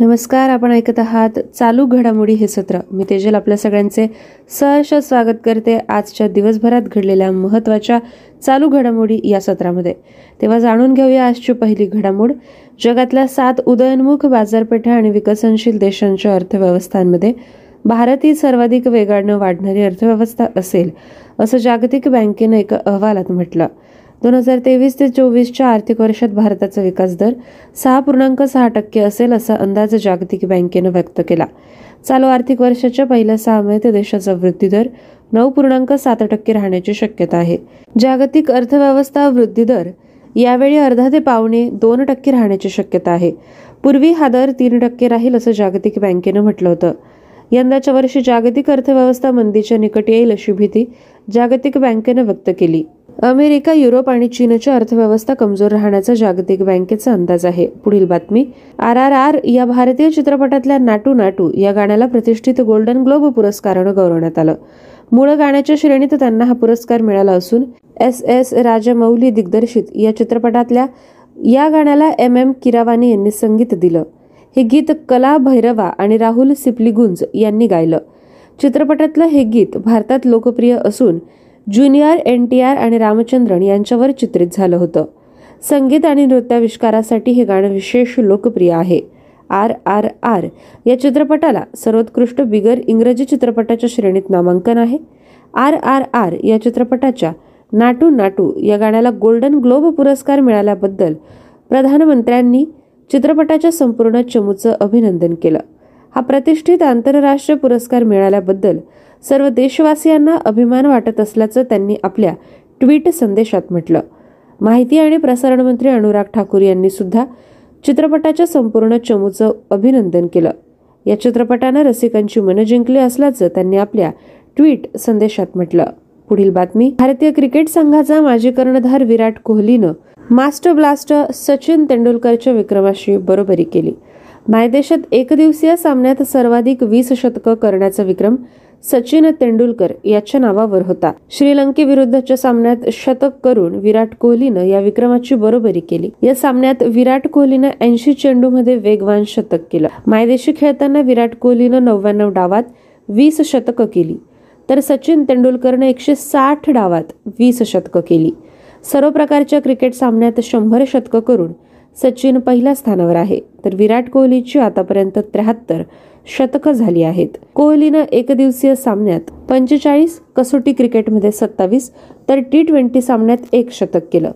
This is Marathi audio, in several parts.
नमस्कार आपण ऐकत आहात चालू घडामोडी हे सत्र. मी तेजल आपल्या सगळ्यांचे सहर्ष स्वागत करते आजच्या दिवसभरात घडलेल्या महत्त्वाच्या चालू घडामोडी या सत्रामध्ये. तेव्हा जाणून घेऊया आजची पहिली घडामोड. जगातल्या सात उदयनमुख बाजारपेठा आणि विकसनशील देशांच्या अर्थव्यवस्थांमध्ये भारत ही सर्वाधिक वेगानं वाढणारी अर्थव्यवस्था असेल असं जागतिक बँकेनं एका अहवालात म्हटलं. दोन हजार तेवीस ते चोवीसच्या आर्थिक वर्षात भारताचा विकास दर सहा पूर्णांक सहा टक्के असेल असा अंदाज जागतिक बँकेनं व्यक्त केला. चालू आर्थिक वर्षाच्या पहिल्या सहा महिन्यात देशाचा वृद्धी दर नऊ पूर्णांक सात टक्के राहण्याची शक्यता आहे. जागतिक अर्थव्यवस्था वृद्धी दर यावेळी अर्धा ते पावणे दोन टक्के राहण्याची शक्यता आहे. पूर्वी हा दर तीन टक्के राहील असं जागतिक बँकेनं म्हटलं होतं. यंदाच्या वर्षी जागतिक अर्थव्यवस्था मंदीच्या निकट येईल अशी भीती जागतिक बँकेनं व्यक्त केली. अमेरिका युरोप आणि चीनच्या अर्थव्यवस्था कमजोर राहण्याचा जागतिक बँकेचा अंदाज आहे. पुढील बातमी. आर आर आर या भारतीय चित्रपटातल्या नाटू नाटू या गाण्याला प्रतिष्ठित गोल्डन ग्लोब पुरस्कारानं गौरवण्यात आलं. मूळ गाण्याच्या श्रेणीत त्यांना हा पुरस्कार मिळाला असून एस एस राजमौली दिग्दर्शित या चित्रपटातल्या या गाण्याला एम एम किरावानी यांनी संगीत दिलं. हे गीत कला भैरवा आणि राहुल सिपलीगुंज यांनी गायलं. चित्रपटातलं हे गीत भारतात लोकप्रिय असून ज्युनियर एन टी आर आणि रामचंद्रन यांच्यावर चित्रित झालं होतं. संगीत आणि नृत्याविष्कारासाठी हे गाणं विशेष लोकप्रिय आहे. आर आर आर या चित्रपटाला सर्वोत्कृष्ट बिगर इंग्रजी चित्रपटाच्या श्रेणीत नामांकन आहे. आर आर आर या चित्रपटाच्या नाटू नाटू या गाण्याला गोल्डन ग्लोब पुरस्कार मिळाल्याबद्दल प्रधानमंत्र्यांनी चित्रपटाच्या संपूर्ण चमूचं अभिनंदन केलं. हा प्रतिष्ठित आंतरराष्ट्रीय पुरस्कार मिळाल्याबद्दल सर्व देशवासियांना अभिमान वाटत असल्याचं त्यांनी आपल्या ट्विट संदेशात म्हटलं. माहिती आणि प्रसारण मंत्री अनुराग ठाकूर यांनी सुद्धा चित्रपटाच्या संपूर्ण चमूचं अभिनंदन केलं. या चित्रपटानं रसिकांची मनं जिंकली असल्याचं त्यांनी आपल्या ट्विट संदेशात म्हटलं. पुढील बातमी भारतीय क्रिकेट संघाचा माजी कर्णधार विराट कोहलीनं मास्टर ब्लास्टर सचिन तेंडुलकरच्या विक्रमाशी बरोबरी केली. मायदेशात एकदिवसीय सामन्यात सर्वाधिक वीस शतकं करण्याचा विक्रम सचिन तेंडुलकर याच्या नावावर होता. श्रीलंकेविरुद्धच्या सामन्यात शतक करून विराट कोहलीनं या विक्रमाची बरोबरी केली. या सामन्यात विराट कोहलीनं ऐंशी चेंडूमध्ये वेगवान शतक केलं. मायदेशी खेळताना विराट कोहलीनं नव्याण्णव डावात वीस शतकं केली. तर सचिन तेंडुलकरनं एकशे साठ डावात वीस शतकं केली. सर्व प्रकारच्या क्रिकेट सामन्यात शंभर शतकं करून सचिन पहिल्या स्थानावर आहे. तर विराट कोहलीची आतापर्यंत त्र्याहत्तर शतकं झाली आहेत. कोहलीनं एकदिवसीय सामन्यात पंचेचाळीस कसोटी क्रिकेटमध्ये सत्तावीस तर टी ट्वेंटी सामन्यात एक शतक केलं.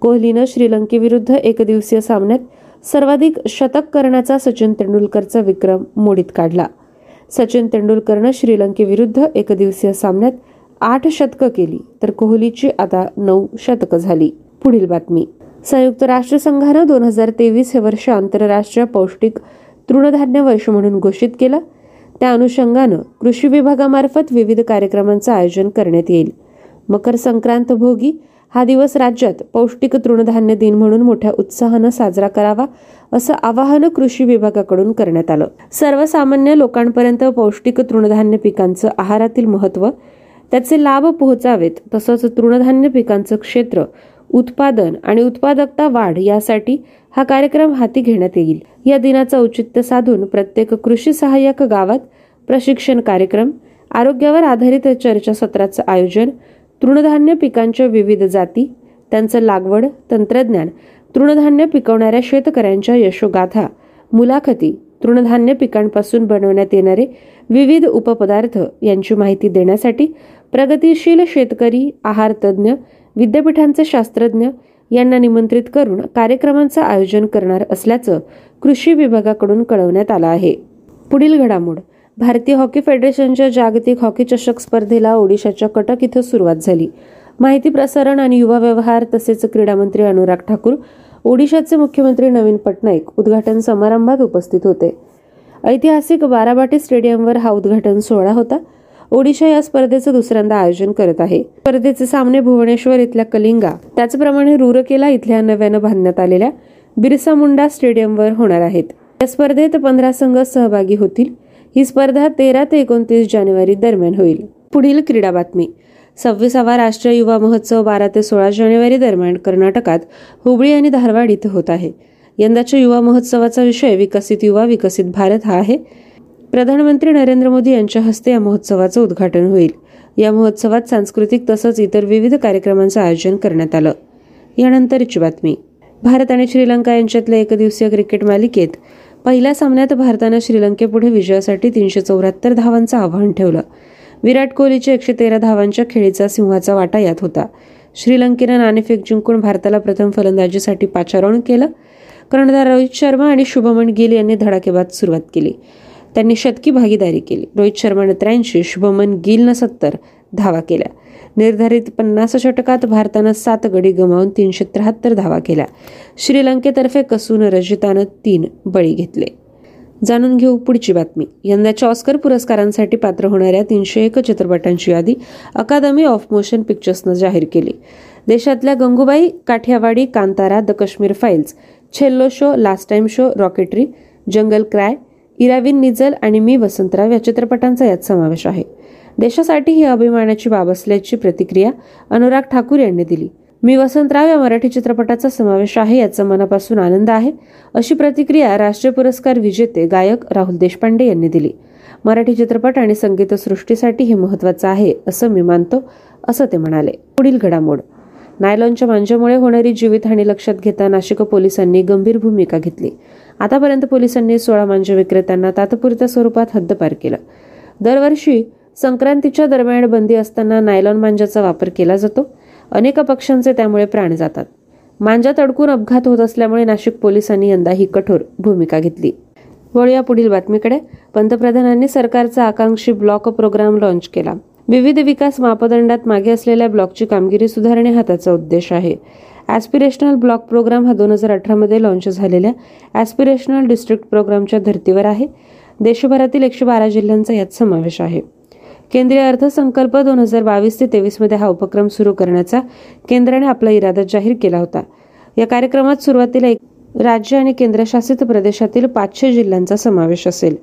कोहलीनं श्रीलंकेविरुद्ध एकदिवसीय सामन्यात सर्वाधिक शतक करण्याचा सचिन तेंडुलकरचा विक्रम मोडीत काढला. सचिन तेंडुलकरनं श्रीलंकेविरुद्ध एकदिवसीय सामन्यात आठ शतकं केली तर कोहलीची आता नऊ शतकं झाली. पुढील बातमी. संयुक्त राष्ट्रसंघानं दोन हजार तेवीस हे वर्ष आंतरराष्ट्रीय पौष्टिक तृणधान्य वर्ष म्हणून घोषित केलं. त्या अनुषंगानं कृषी विभागामार्फत विविध कार्यक्रमांचं आयोजन करण्यात येईल. मकर संक्रांत भोगी हा दिवस राज्यात पौष्टिक तृणधान्य दिन म्हणून मोठ्या उत्साहानं साजरा करावा असं आवाहन कृषी विभागाकडून करण्यात आलं. सर्वसामान्य लोकांपर्यंत पौष्टिक तृणधान्य पिकांचं आहारातील महत्त्व त्याचे लाभ पोहोचावेत तसंच तृणधान्य पिकांचं क्षेत्र उत्पादन आणि उत्पादकता वाढ यासाठी हा कार्यक्रम हाती घेण्यात येईल. या दिनाचं औचित्य साधून प्रत्येक कृषी सहाय्यक गावात प्रशिक्षण कार्यक्रम आरोग्यावर आधारित चर्चासत्राचं आयोजन तृणधान्य पिकांच्या विविध जाती त्यांचं लागवड तंत्रज्ञान तृणधान्य पिकवणाऱ्या शेतकऱ्यांच्या यशोगाथा मुलाखती तृणधान्य पिकांपासून बनवण्यात येणारे विविध उपपदार्थ यांची माहिती देण्यासाठी प्रगतीशील शेतकरी आहार तज्ज्ञ विद्यापीठांचे शास्त्रज्ञ यांना निमंत्रित करून कार्यक्रमांचं आयोजन करणार असल्याचं कृषी विभागाकडून कळवण्यात आलं आहे. पुढील घडामोड. भारतीय हॉकी फेडरेशनच्या जागतिक हॉकी चषक स्पर्धेला ओडिशाच्या कटक इथं सुरुवात झाली. माहिती प्रसारण आणि युवा व्यवहार तसेच क्रीडा मंत्री अनुराग ठाकूर ओडिशाचे मुख्यमंत्री नवीन पटनाईक उद्घाटन समारंभात उपस्थित होते. ऐतिहासिक बाराबाटी स्टेडियमवर हा उद्घाटन सोहळा होता. ओडिशा या स्पर्धेचं दुसऱ्यांदा आयोजन करत आहे. स्पर्धेचे सामने भुवनेश्वर इथल्या कलिंगा त्याचप्रमाणे रुरकेला इथल्या नव्यानं बांधण्यात आलेल्या बिरसा मुंडा स्टेडियमवर होणार आहेत. या स्पर्धेत पंधरा संघ सहभागी होतील. ही स्पर्धा तेरा ते एकोणतीस जानेवारी दरम्यान होईल. पुढील क्रीडा बातमी. सव्वीसावा राष्ट्रीय युवा महोत्सव बारा ते सोळा जानेवारी दरम्यान कर्नाटकात हुबळी आणि धारवाड इथं होत आहे. यंदाच्या युवा महोत्सवाचा विषय विकसित युवा विकसित भारत हा आहे. प्रधानमंत्री नरेंद्र मोदी यांच्या हस्ते या महोत्सवाचं उद्घाटन होईल. या महोत्सवात सांस्कृतिक तसंच इतर विविध कार्यक्रमांचं आयोजन करण्यात आलं. यानंतरची बातमी. भारत आणि श्रीलंका यांच्यातल्या एकदिवसीय क्रिकेट मालिकेत पहिल्या सामन्यात भारतानं श्रीलंकेपुढे विजयासाठी तीनशे चौऱ्याहत्तर धावांचं आव्हान ठेवलं. विराट कोहलीच्या एकशे तेरा धावांच्या खेळीचा सिंहाचा वाटा यात होता. श्रीलंकेनं नाणेफेक जिंकून भारताला प्रथम फलंदाजीसाठी पाचारण केलं. कर्णधार रोहित शर्मा आणि शुभमन गिल यांनी धडाकेबाद सुरुवात केली. त्यांनी शतकी भागीदारी केली. रोहित शर्मानं त्र्याऐंशी शुभमन गिलनं सत्तर धावा केल्या. निर्धारित पन्नास षटकात भारतानं सात गडी गमावून तीनशे त्र्याहत्तर धावा केल्या. श्रीलंकेतर्फे कसून रजितानं तीन बळी घेतले. जाणून घेऊ पुढची बातमी. यंदाच्या ऑस्कर पुरस्कारांसाठी पात्र होणाऱ्या तीनशे एक चित्रपटांची यादी अकादमी ऑफ मोशन पिक्चर्सनं जाहीर केली. देशातल्या Gangubai Kathiawadi Kantara the Kashmir files Chhello show last time show rocketry jungle cry Iravin Nizhal आणि मी वसंतराव या चित्रपटांचा यात समावेश आहे. देशासाठी ही अभिमानाची बाब असल्याची प्रतिक्रिया अनुराग ठाकूर यांनी दिली. मी वसंतराव या मराठी चित्रपटाचा समावेश आहे याचा मनापासून आनंद आहे अशी प्रतिक्रिया राष्ट्रीय पुरस्कार विजेते गायक राहुल देशपांडे यांनी दिली. मराठी चित्रपट आणि संगीतसृष्टीसाठी हे महत्वाचं आहे असं मी मानतो असं ते म्हणाले. पुढील घडामोड. नायलॉनच्या मांजामुळे होणारी जीवितहानी लक्षात घेता नाशिक पोलिसांनी गंभीर भूमिका घेतली. आतापर्यंत पोलिसांनी सोळा मांजे विक्रेत्यांना तात्पुरत्या स्वरूपात हद्दपार केलं. दरवर्षी संक्रांतीच्या दरम्यान बंदी असताना नायलॉन मांजाचा वापर केला जातो. अनेक पक्ष्यांचे त्यामुळे प्राण जातात. मांजात अडकून अपघात होत असल्यामुळे नाशिक पोलिसांनी यंदा ही कठोर भूमिका घेतली. वळूया पुढील बातमीकडे. पंतप्रधानांनी सरकारचा आकांक्षी ब्लॉक प्रोग्राम लॉन्च केला. विविध विकास मापदंडात मागे असलेल्या ब्लॉकची कामगिरी सुधारणे हा त्याचा उद्देश आहे. ॲस्पिरेशनल ब्लॉक प्रोग्राम हा दोन हजार अठरामध्ये लॉन्च झालेल्या ॲस्पिरेशनल डिस्ट्रिक्ट प्रोग्रामच्या धर्तीवर आहे. देशभरातील एकशे बारा जिल्ह्यांचा यात समावेश आहे. केंद्रीय अर्थसंकल्प दोन हजार बावीस ते तेवीसमध्ये हा उपक्रम सुरू करण्याचा केंद्राने आपला इरादा जाहीर केला होता. या कार्यक्रमात सुरुवातीला एक राज्य आणि केंद्रशासित प्रदेशातील पाचशे जिल्ह्यांचा समावेश असेल.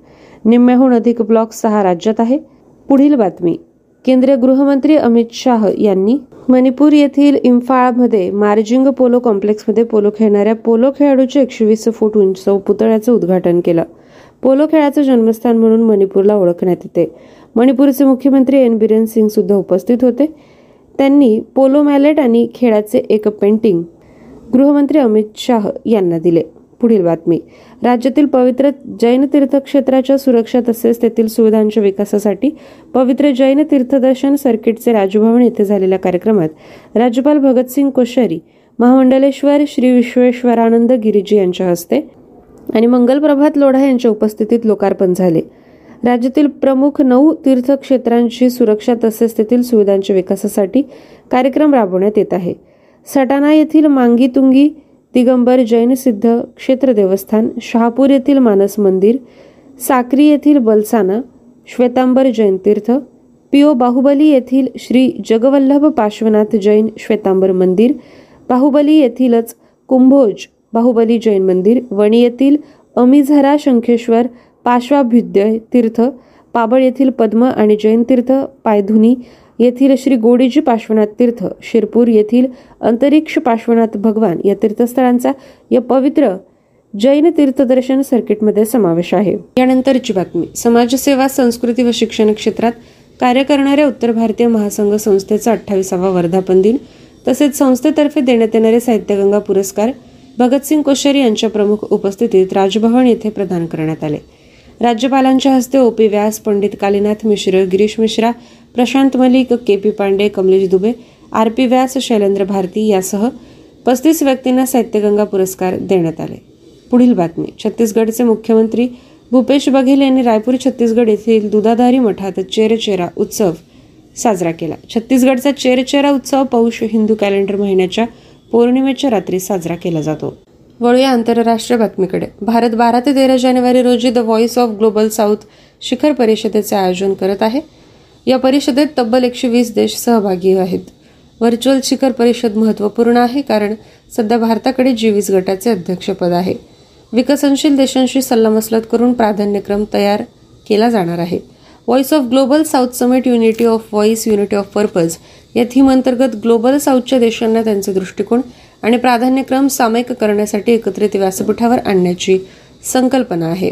निम्म्याहून अधिक ब्लॉक सहा राज्यात आहे. पुढील बातमी. केंद्रीय गृहमंत्री अमित शाह यांनी मणिपूर येथील इम्फाळमध्ये मार्जिंग पोलो कॉम्प्लेक्समध्ये पोलो खेळणाऱ्या पोलो खेळाडूच्या एकशे वीस फूट उंच पुतळ्याचं उद्घाटन केलं. पोलो खेळाचं जन्मस्थान म्हणून मणिपूरला ओळखण्यात येते. मणिपूरचे मुख्यमंत्री एन. बिरेन सिंग सुद्धा उपस्थित होते. त्यांनी पोलो मॅलेट आणि खेळाचे एक पेंटिंग गृहमंत्री अमित शाह यांना दिले. पुढील बातमी. राज्यातील पवित्र जैन तीर्थक्षेत्राच्या सुरक्षा तसेच तेथील सुविधांच्या विकासासाठी पवित्र जैन तीर्थदर्शन सर्किटचे राजभवन येथे झालेल्या कार्यक्रमात राज्यपाल भगतसिंग कोश्यारी महामंडलेश्वर श्री विश्वेश्वरानंद गिरीजी यांच्या हस्ते आणि मंगलप्रभात लोढा यांच्या उपस्थितीत लोकार्पण झाले. राज्यातील प्रमुख नऊ तीर्थक्षेत्रांची सुरक्षा तसेच तेथील सुविधांच्या विकासासाठी कार्यक्रम राबवण्यात येत आहे. सटाणा येथील मांगीतुंगी दिगंबर जैन सिद्ध क्षेत्र देवस्थान शहापूर येथील मानस मंदिर साक्री येथील बलसाना श्वेतांबर जैन तीर्थ पिओ बाहुबली येथील श्री जगवल्लभ पार्श्वनाथ जैन श्वेतांबर मंदिर बाहुबली येथीलच कुंभोज बाहुबली जैन मंदिर वणी येथील अमिझरा शंखेश्वर पाश्वाभ्युदय तीर्थ पाबळ येथील पद्म आणि जैन तीर्थ पायधुनी येथील श्री गोडीजी पार्श्वनाथ तीर्थ शिरपूर येथील अंतरिक्ष पार्श्वनाथ भगवान या तीर्थस्थळांचा या पवित्र जैन तीर्थदर्शन सर्किटमध्ये समावेश आहे. यानंतरची बातमी. समाजसेवा संस्कृती व शिक्षण क्षेत्रात कार्य करणाऱ्या उत्तर भारतीय महासंघ संस्थेचा अठ्ठावीसावा वर्धापन दिन तसेच संस्थेतर्फे देण्यात येणारे साहित्यगंगा पुरस्कार भगतसिंग कोश्यारी यांच्या प्रमुख उपस्थितीत राजभवन येथे प्रदान करण्यात आले. राज्यपालांच्या हस्ते O P Vyas Pandit Kalinath Mishra Girish Mishra Prashant Malik K P Pandey Kamlesh Dubey R P Vyas Shailendra Bharti यासह पस्तीस व्यक्तींना साहित्यगंगा पुरस्कार देण्यात आले. पुढील बातमी. छत्तीसगडचे मुख्यमंत्री भूपेश बघेल यांनी रायपूर छत्तीसगड येथील दुधाधारी मठात चेरचेरा उत्सव साजरा केला. छत्तीसगडचा चेरचेरा उत्सव पौष हिंदू कॅलेंडर महिन्याच्या पौर्णिमेच्या रात्री साजरा केला जातो. वळूया आंतरराष्ट्रीय बातमीकडे. भारत बारा ते तेरा जानेवारी रोजी the voice of global south शिखर परिषदेचे आयोजन करत आहे. या परिषदेत तब्बल एकशे वीस देश सहभागी आहेत. व्हर्च्युअल शिखर परिषद महत्त्वपूर्ण आहे कारण सध्या भारताकडे जी वीस गटाचे अध्यक्षपद आहे. विकसनशील देशांशी सल्लामसलत करून प्राधान्यक्रम तयार केला जाणार आहे. Voice of global south summit unity of voice unity of purpose या थीम अंतर्गत ग्लोबल साऊथच्या देशांना त्यांचे दृष्टिकोन आणि प्राधान्यक्रम सामायिक करण्यासाठी एकत्रित व्यासपीठावर आणण्याची संकल्पना आहे.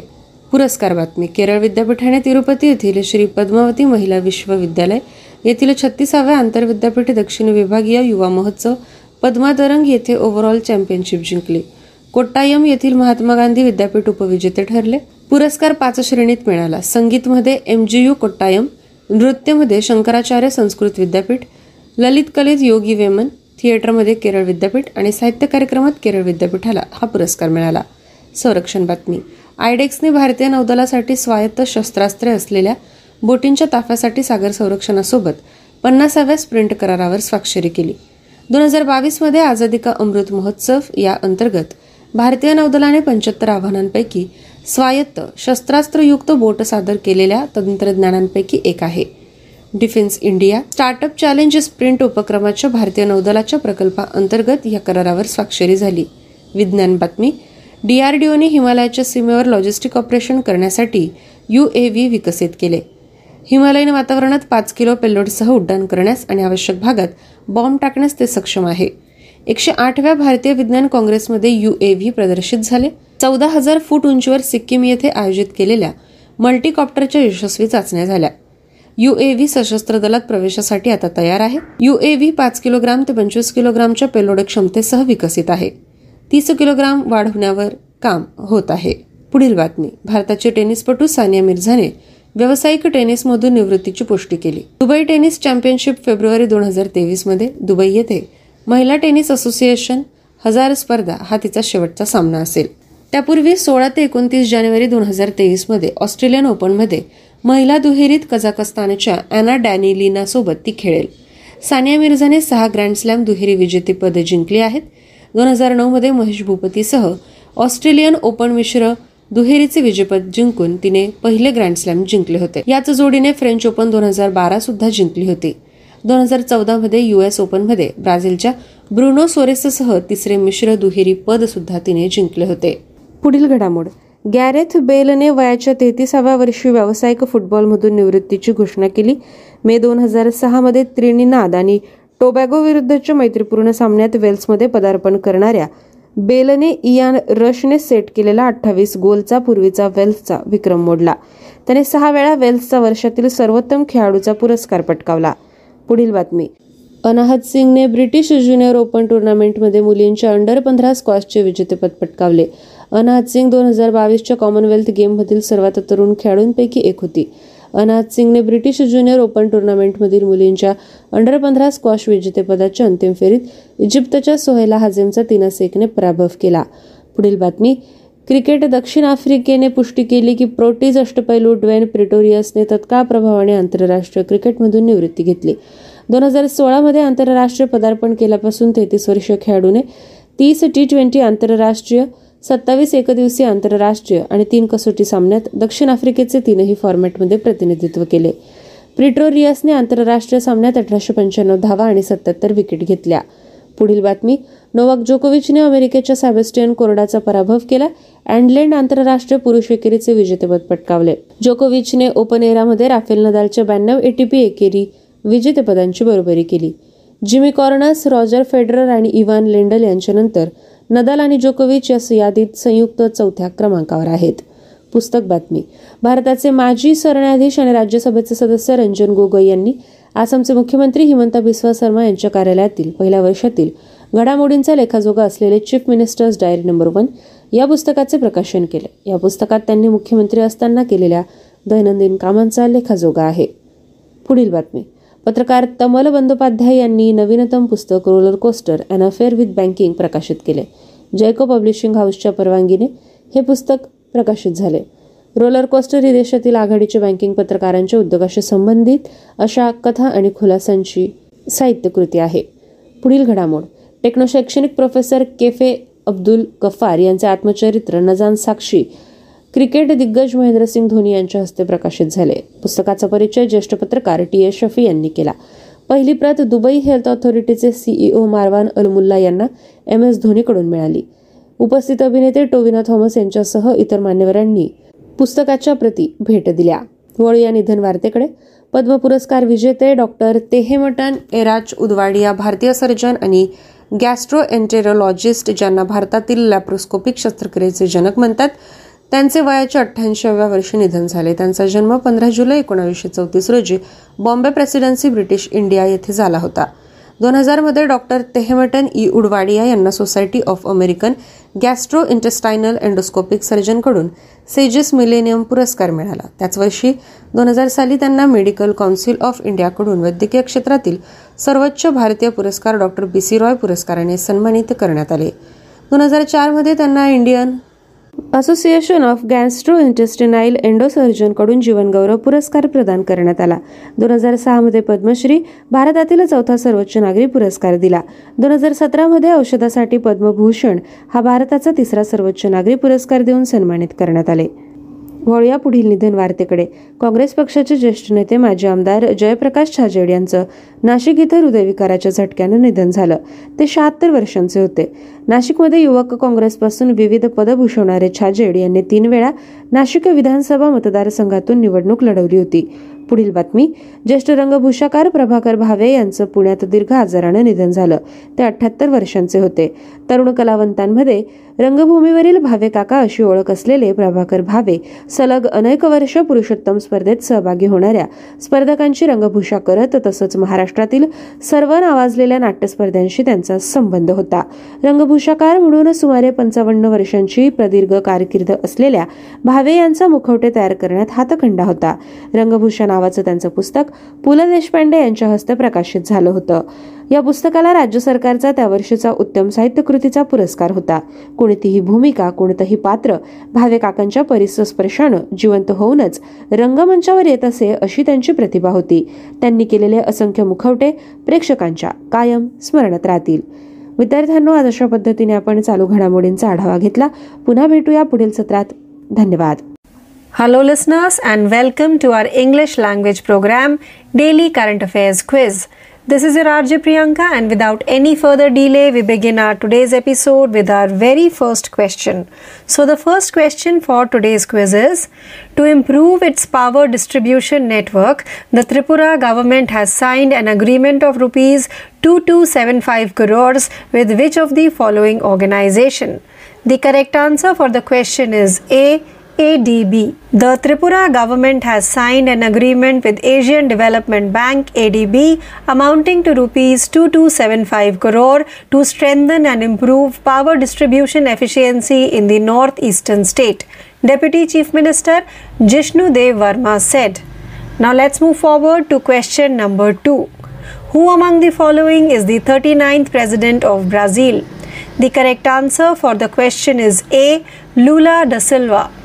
पुरस्कार बातमी. केरळ विद्यापीठाने तिरुपती येथील श्री पद्मावती महिला विश्वविद्यालय येथील छत्तीसाव्या आंतरविद्यापीठ दक्षिण विभागीय युवा महोत्सव पद्मादरंग येथे ओव्हरऑल चॅम्पियनशिप जिंकली. कोट्टायम येथील महात्मा गांधी विद्यापीठ उपविजेते ठरले. पुरस्कार पाच श्रेणीत मिळाला. संगीतमध्ये एम जी यू कोट्टायम नृत्यमध्ये शंकराचार्य संस्कृत विद्यापीठ ललित कलेत योगी वेमन थिएटरमध्ये केरळ विद्यापीठ आणि साहित्य कार्यक्रमात केरळ विद्यापीठाला हा पुरस्कार मिळाला. संरक्षण बातमी. आयडेक्सने भारतीय नौदलासाठी स्वायत्त शस्त्रास्त्रे असलेल्या बोटींच्या ताफ्यासाठी सागर संरक्षणासोबत पन्नासाव्या स्प्रिंट करारावर स्वाक्षरी केली. दोन हजार बावीसमध्ये आझादी का अमृत महोत्सव या अंतर्गत भारतीय नौदलाने पंच्याहत्तर आव्हानांपैकी स्वायत्त शस्त्रास्त्रयुक्त बोट सादर केलेल्या तंत्रज्ञानांपैकी एक आहे. Defence India startup challenge sprint उपक्रमाच्या भारतीय नौदलाच्या प्रकल्पाअंतर्गत या करारावर स्वाक्षरी झाली. विज्ञान बातमी. डीआरडीओने हिमालयाच्या सीमेवर लॉजिस्टिक ऑपरेशन करण्यासाठी यू ए व्ही विकसित केले. हिमालयीन वातावरणात पाच किलो पेलोडसह उड्डाण करण्यास आणि आवश्यक भागात बॉम्ब टाकण्यास ते सक्षम आहे. एकशे आठव्या भारतीय विज्ञान काँग्रेसमध्ये यू ए व्ही प्रदर्शित झाले. चौदा हजार फूट उंचीवर सिक्कीम येथे आयोजित केलेल्या मल्टीकॉप्टरच्या यशस्वी चाचण्या झाल्या. युएव्ही सशस्त्र दलात प्रवेशासाठी आता तयार आहे. युएव्ही पाच किलोग्राम ते पंचवीस किलोग्रामच्या पेलोड क्षमतेसह विकसित आहे. तीस किलोग्राम वाढवण्यावर काम होत आहे. पुढील बातमी. भारताचे टेनिसपटू सानिया मिर्झाने व्यावसायिक टेनिसमधून निवृत्तीची पुष्टी केली. दुबई टेनिस चॅम्पियनशिप फेब्रुवारी दोन हजार तेवीसमध्ये दुबई येथे महिला टेनिस असोसिएशन हजार स्पर्धा हा तिचा शेवटचा सामना असेल. त्यापूर्वी सोळा ते एकोणतीस जानेवारी दोन हजार तेवीसमध्ये ऑस्ट्रेलियन ओपनमध्ये महिला दुहेरीत कझाकस्तानच्या अॅना डॅनिलिना सोबत ती खेळेल. सानिया मिर्झाने सहा ग्रँड स्लॅम दुहेरी विजेतेपदे जिंकली आहेत. दोन हजार नऊमध्ये महेश भूपतीसह ऑस्ट्रेलियन ओपन मिश्र दुहेरीचे विजेपद जिंकून तिने पहिले ग्रँड स्लॅम जिंकले होते. याच जोडीने फ्रेंच ओपन दोन हजार बारा सुद्धा जिंकली होती. दोन हजार चौदामध्ये युएस ओपनमध्ये ब्राझीलच्या ब्रुनो सोरेससह तिसरे मिश्र दुहेरी पद सुद्धा तिने जिंकले होते. पुढील घडामोड. गॅरेथ बेलने वयाच्या तेहतीसाव्या वर्षी व्यावसायिक फुटबॉलमधून निवृत्तीची घोषणा केली. मे दोन हजार सहामध्ये त्रिनिनाद आणि टोबॅगो विरुद्धच्या मैत्रीपूर्ण सामन्यात वेल्समध्ये पदार्पण करणाऱ्या बेलने इयान रशने सेट केलेला अठ्ठावीस गोलचा पूर्वीचा वेल्सचा विक्रम मोडला. त्याने सहा वेळा वेल्सचा वर्षातील सर्वोत्तम खेळाडूचा पुरस्कार पटकावला. पुढील बातमी. अनाहत सिंगने ब्रिटिश ज्युनियर ओपन टुर्नामेंटमध्ये मुलींच्या अंडर पंधरा स्क्वॉशचे विजेतेपद पटकावले. अनाहत सिंग दोन हजार बावीसच्या कॉमनवेल्थ गेममधील सर्वात तरुण खेळाडूंपैकी एक होती. अनाथ सिंगने ब्रिटिश ज्युनियर ओपन टुर्नामेंटमधील मुलींच्या अंडर पंधरा स्क्वॉश विजेतेपदाच्या अंतिम फेरीत इजिप्तच्या सोहेला हाजेमचा तीनस एकने पराभव केला. पुढील बातमी क्रिकेट दक्षिण आफ्रिकेने पुष्टी केली की प्रोटीज अष्टपैलू ड्वेन प्रिटोरियसने तत्काळ प्रभावाने आंतरराष्ट्रीय क्रिकेटमधून निवृत्ती घेतली. दोन हजार सोळामध्ये आंतरराष्ट्रीय पदार्पण केल्यापासून तेहतीस वर्षीय खेळाडूने तीस टी ट्वेंटी आंतरराष्ट्रीय सत्तावीस एकदिवसीय आंतरराष्ट्रीय आणि तीन कसोटी सामन्यात दक्षिण आफ्रिकेचे तीनही फॉर्मॅटमध्ये प्रतिनिधित्व केले. प्रिटोरियसने आंतरराष्ट्रीय सामन्यात अठराशे पंच्याण्णव धावा आणि सत्याहत्तर विकेट घेतल्या. पुढील बातमी नोवाक जोकोविचने अमेरिकेच्या सॅबेस्टियन कोरडाचा पराभव केला अँडलेंड आंतरराष्ट्रीय पुरुष एकेरीचे विजेतेपद पटकावले. जोकोविचने ओपन एरामध्ये राफेल नदालच्या ब्याण्णव एटीपी एकेरी विजेतेपदांची बरोबरी केली. जिमी कॉर्नस रॉजर फेडरर आणि इव्हान लेंडल यांच्यानंतर नदाल आणि जोकोविच या यादीत संयुक्त चौथ्या क्रमांकावर आहेत. पुस्तक बातमी. भारताचे माजी सरन्यायाधीश आणि राज्यसभेचे सदस्य रंजन गोगोई यांनी आसामचे मुख्यमंत्री हिमंता बिस्वा शर्मा यांच्या कार्यालयातील पहिल्या वर्षातील घडामोडींचा लेखाजोगा असलेले chief ministers diary number one या पुस्तकाचे प्रकाशन केले. या पुस्तकात त्यांनी मुख्यमंत्री असताना केलेल्या दैनंदिन कामांचा लेखाजोगा आहे. पुढील बातमी. पत्रकार तमल बंदोपाध्याय यांनी नवीनतम पुस्तक roller coaster and affair with banking प्रकाशित केले. जयको पब्लिशिंग हाऊसच्या परवानगीने हे पुस्तक प्रकाशित झाले. रोलर कोस्टर ही देशातील आघाडीच्या बँकिंग पत्रकारांच्या उद्योगाशी संबंधित अशा कथा आणि खुलासांची साहित्यकृती आहे. पुढील घडामोड. टेक्नो शैक्षणिक प्रोफेसर केफे अब्दुल गफार यांचे आत्मचरित्र नजान साक्षी क्रिकेट दिग्गज महेंद्रसिंग धोनी यांच्या हस्ते प्रकाशित झाले. पुस्तकाचा परिचय ज्येष्ठ पत्रकार टी एस शफी यांनी केला. पहिली प्रत दुबई हेल्थ ऑथॉरिटीचे सीईओ मारवान अलमुल्ला यांना एम एस धोनीकडून मिळाली. उपस्थित अभिनेते टोविना थॉमस यांच्यासह इतर मान्यवरांनी पुस्तकाच्या प्रती भेट दिल्या. वळू या निधन वार्तेकडे पद्म पुरस्कार विजेते डॉक्टर तेहेमटन एराज उदवाडिया भारतीय सर्जन आणि गॅस्ट्रो एन्टेरोलॉजिस्ट ज्यांना भारतातील लॅप्रोस्कोपिक शस्त्रक्रियेचे जनक म्हणतात त्यांचे वयाच्या अठ्ठ्याऐंशीव्या वर्षी निधन झाले. त्यांचा जन्म पंधरा जुलै एकोणावीसशे चौतीस रोजी बॉम्बे प्रेसिडेन्सी ब्रिटिश इंडिया येथे झाला होता. दोन हजारमध्ये डॉक्टर तेहमटन ई. उडवाडिया यांना society of American gastro intestinal endoscopic सर्जनकडून SAGES millennium पुरस्कार मिळाला. त्याच वर्षी दोन हजार साली त्यांना मेडिकल काउन्सिल ऑफ इंडियाकडून वैद्यकीय क्षेत्रातील सर्वोच्च भारतीय पुरस्कार डॉक्टर बी. सी. रॉय पुरस्काराने सन्मानित करण्यात आले. दोन हजार चारमध्ये त्यांना Indian association of gastro intestinal एन्डोसर्जनकडून जीवनगौरव पुरस्कार प्रदान करण्यात आला. दोन हजार सहामध्ये पद्मश्री भारतातील चौथा सर्वोच्च नागरी पुरस्कार दिला. दोन हजार सतरामध्ये औषधासाठी पद्मभूषण हा भारताचा तिसरा सर्वोच्च नागरी पुरस्कार देऊन सन्मानित करण्यात आले. वळूया पुढील निधन वार्तेकडे. काँग्रेस पक्षाचे ज्येष्ठ नेते माजी आमदार जयप्रकाश छाजेड यांचं नाशिक इथं हृदयविकाराच्या झटक्यानं निधन झालं. ते शहात्तर वर्षांचे होते. नाशिकमध्ये युवक काँग्रेसपासून विविध पद भूषवणारे छाजेड यांनी तीन वेळा नाशिक विधानसभा मतदारसंघातून निवडणूक लढवली होती. पुढील बातमी. ज्येष्ठ रंगभूषाकार प्रभाकर भावे यांचं पुण्यात दीर्घ आजारानं निधन झालं. ते अठ्याहत्तर वर्षांचे होते. तरुण कलावंतांमध्ये रंगभूमीवरील भावे काका अशी ओळख असलेले प्रभाकर भावे सलग अनेक वर्ष पुरुषोत्तम स्पर्धेत सहभागी होणाऱ्या स्पर्धकांची रंगभूषा करत तसंच महाराष्ट्रातील सर्व नावाजलेल्या नाट्यस्पर्धांशी त्यांचा संबंध होता. रंगभूषाकार म्हणून सुमारे पंचावन्न वर्षांची प्रदीर्घ कारकीर्द असलेल्या भावे यांचा मुखवटे तयार करण्यात हातखंडा होता. रंगभूषा नावाचं त्यांचं पुस्तक पु ल देशपांडे यांच्या हस्ते प्रकाशित झालं होतं. या पुस्तकाला राज्य सरकारचा त्या वर्षीचा उत्तम साहित्य कृतीचा पुरस्कार होता. कोणतीही भूमिका कोणतंही पात्र भावे काकांच्या परिस्पर्शानं जिवंत होऊनच रंगमंचावर येत असे अशी त्यांची प्रतिभा होती. त्यांनी केलेले असंख्य मुखवटे प्रेक्षकांच्या कायम स्मरणात राहतील. विद्यार्थ्यांनो आज अशा पद्धतीने आपण चालू घडामोडींचा आढावा घेतला. पुन्हा भेटूया पुढील सत्रात. धन्यवाद. Hello, listeners, and welcome to our English language program, Daily Current Affairs Quiz. This is your RJ Priyanka, and without any further delay, we begin our today's episode with our very first question. So, the first question for today's quiz is To improve its power distribution network, the Tripura government has signed an agreement of rupees 2275 crores with which of the following organization? The correct answer for the question is A. ADB. The Tripura government has signed an agreement with Asian Development Bank ADB amounting to rupees 2275 crore to strengthen and improve power distribution efficiency in the northeastern state. Deputy Chief Minister Jishnu Dev Verma said. Now let's move forward to question number 2. Who among the following is the 39th president of Brazil? The correct answer for the question is A. Lula da Silva.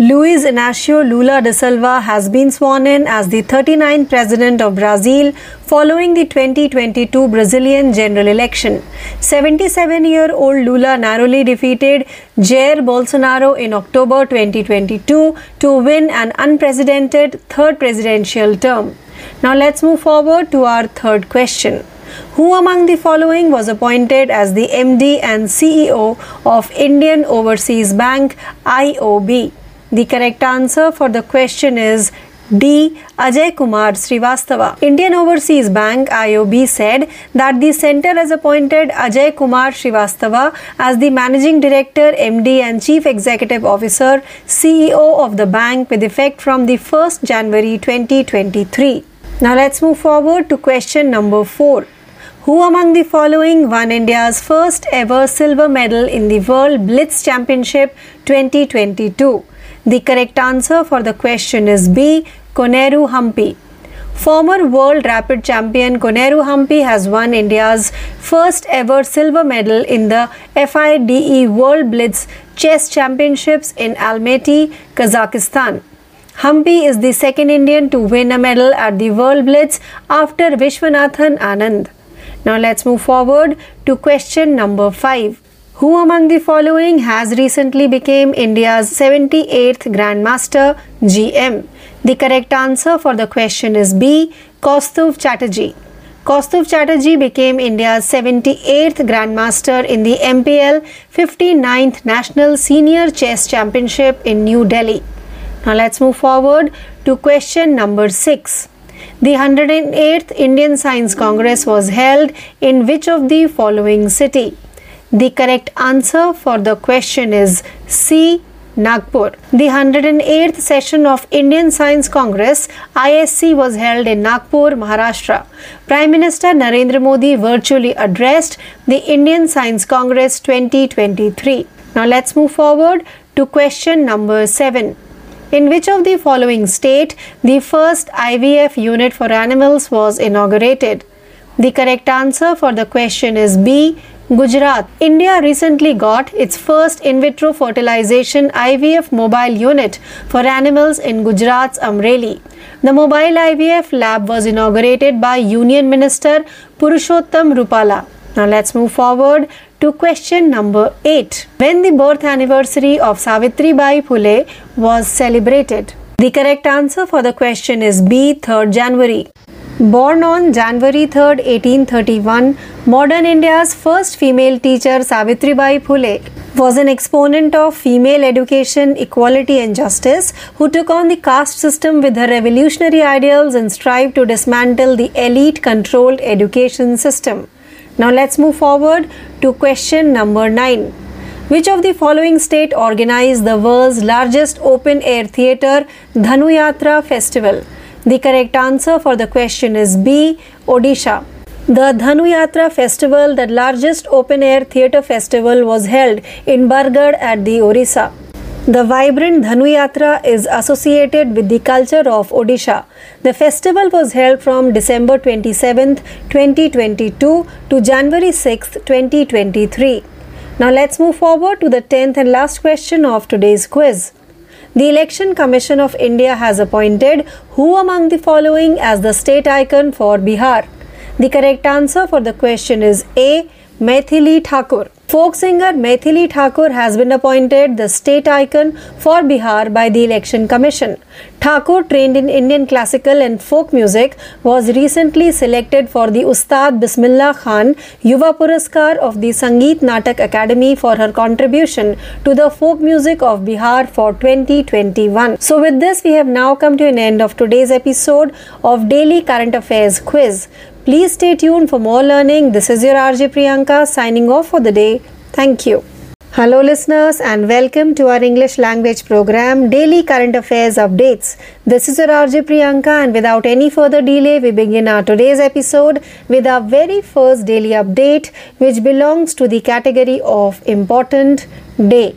Luiz Inácio Lula da Silva has been sworn in as the 39th president of Brazil following the 2022 Brazilian general election. 77 year old Lula narrowly defeated Jair Bolsonaro in October 2022 to win an unprecedented third presidential term. Now let's move forward to our third question. Who among the following was appointed as the MD and CEO of Indian Overseas Bank IOB? The correct answer for the question is D. Ajay Kumar Srivastava. Indian Overseas Bank IOB said that the center has appointed Ajay Kumar Srivastava as the managing director, MD, and chief executive officer, CEO of the bank with effect from the 1st January 2023. Now let's move forward to question number 4. Who among the following won India's first ever silver medal in the World Blitz Championship 2022? The correct answer for the question is B. Koneru Humpy. Former world rapid champion Koneru Humpy has won India's first ever silver medal in the FIDE World Blitz Chess Championships in Almaty, Kazakhstan. Humpy is the second Indian to win a medal at the World Blitz after Vishwanathan Anand. Now let's move forward to question number 5. Who among the following has recently became India's 78th Grandmaster GM? The correct answer for the question is B. Kaustuv Chatterjee. Kaustuv Chatterjee became India's 78th Grandmaster in the MPL 59th National Senior Chess Championship in New Delhi. Now let's move forward to question number 6. The 108th Indian Science Congress was held in which of the following city? The correct answer for the question is C. Nagpur. The 108th session of Indian Science Congress ISC was held in Nagpur, Maharashtra. Prime Minister Narendra Modi virtually addressed the Indian Science Congress 2023. Now let's move forward to question number 7. In which of the following state the first IVF unit for animals was inaugurated? The correct answer for the question is B. Gujarat. India recently got its first in vitro fertilization IVF mobile unit for animals in Gujarat's Amreli. The mobile IVF lab was inaugurated by Union Minister Purushottam Rupala. Now let's move forward to question number 8. When the birth anniversary of Savitri Bai Phule was celebrated? The correct answer for the question is B. 3rd January. Born on January 3, 1831, modern India's first female teacher Savitribai Phule was an exponent of female education, equality and justice who took on the caste system with her revolutionary ideals and strived to dismantle the elite controlled education system. Now let's move forward to question number 9. Which of the following state organized the world's largest open air theater Dhanuyatra festival? The correct answer for the question is B. Odisha. The Dhanuyatra festival, the largest open air theatre festival, was held in Bargarh at the Orissa. The vibrant Dhanuyatra is associated with the culture of Odisha. The festival was held from December 27, 2022 to January 6, 2023. Now let's move forward to the 10th and last question of today's quiz. The Election Commission of India has appointed who among the following as the state icon for Bihar? The correct answer for the question is A. Maithili Thakur. Folk singer Maithili Thakur has been appointed the state icon for Bihar by the Election Commission. Thakur, trained in Indian classical and folk music, was recently selected for the Ustad Bismillah Khan Yuva Puraskar of the Sangeet Natak Academy for her contribution to the folk music of Bihar for 2021. So, with this, we have now come to an end of today's episode of Daily Current Affairs Quiz. Please stay tuned for more learning. This is your RJ Priyanka signing off for the day. Thank you. Hello, listeners, and welcome to our English language program Daily Current Affairs Updates. This is your RJ Priyanka, and without any further delay, we begin our today's episode with our very first daily update, which belongs to the category of Important Day.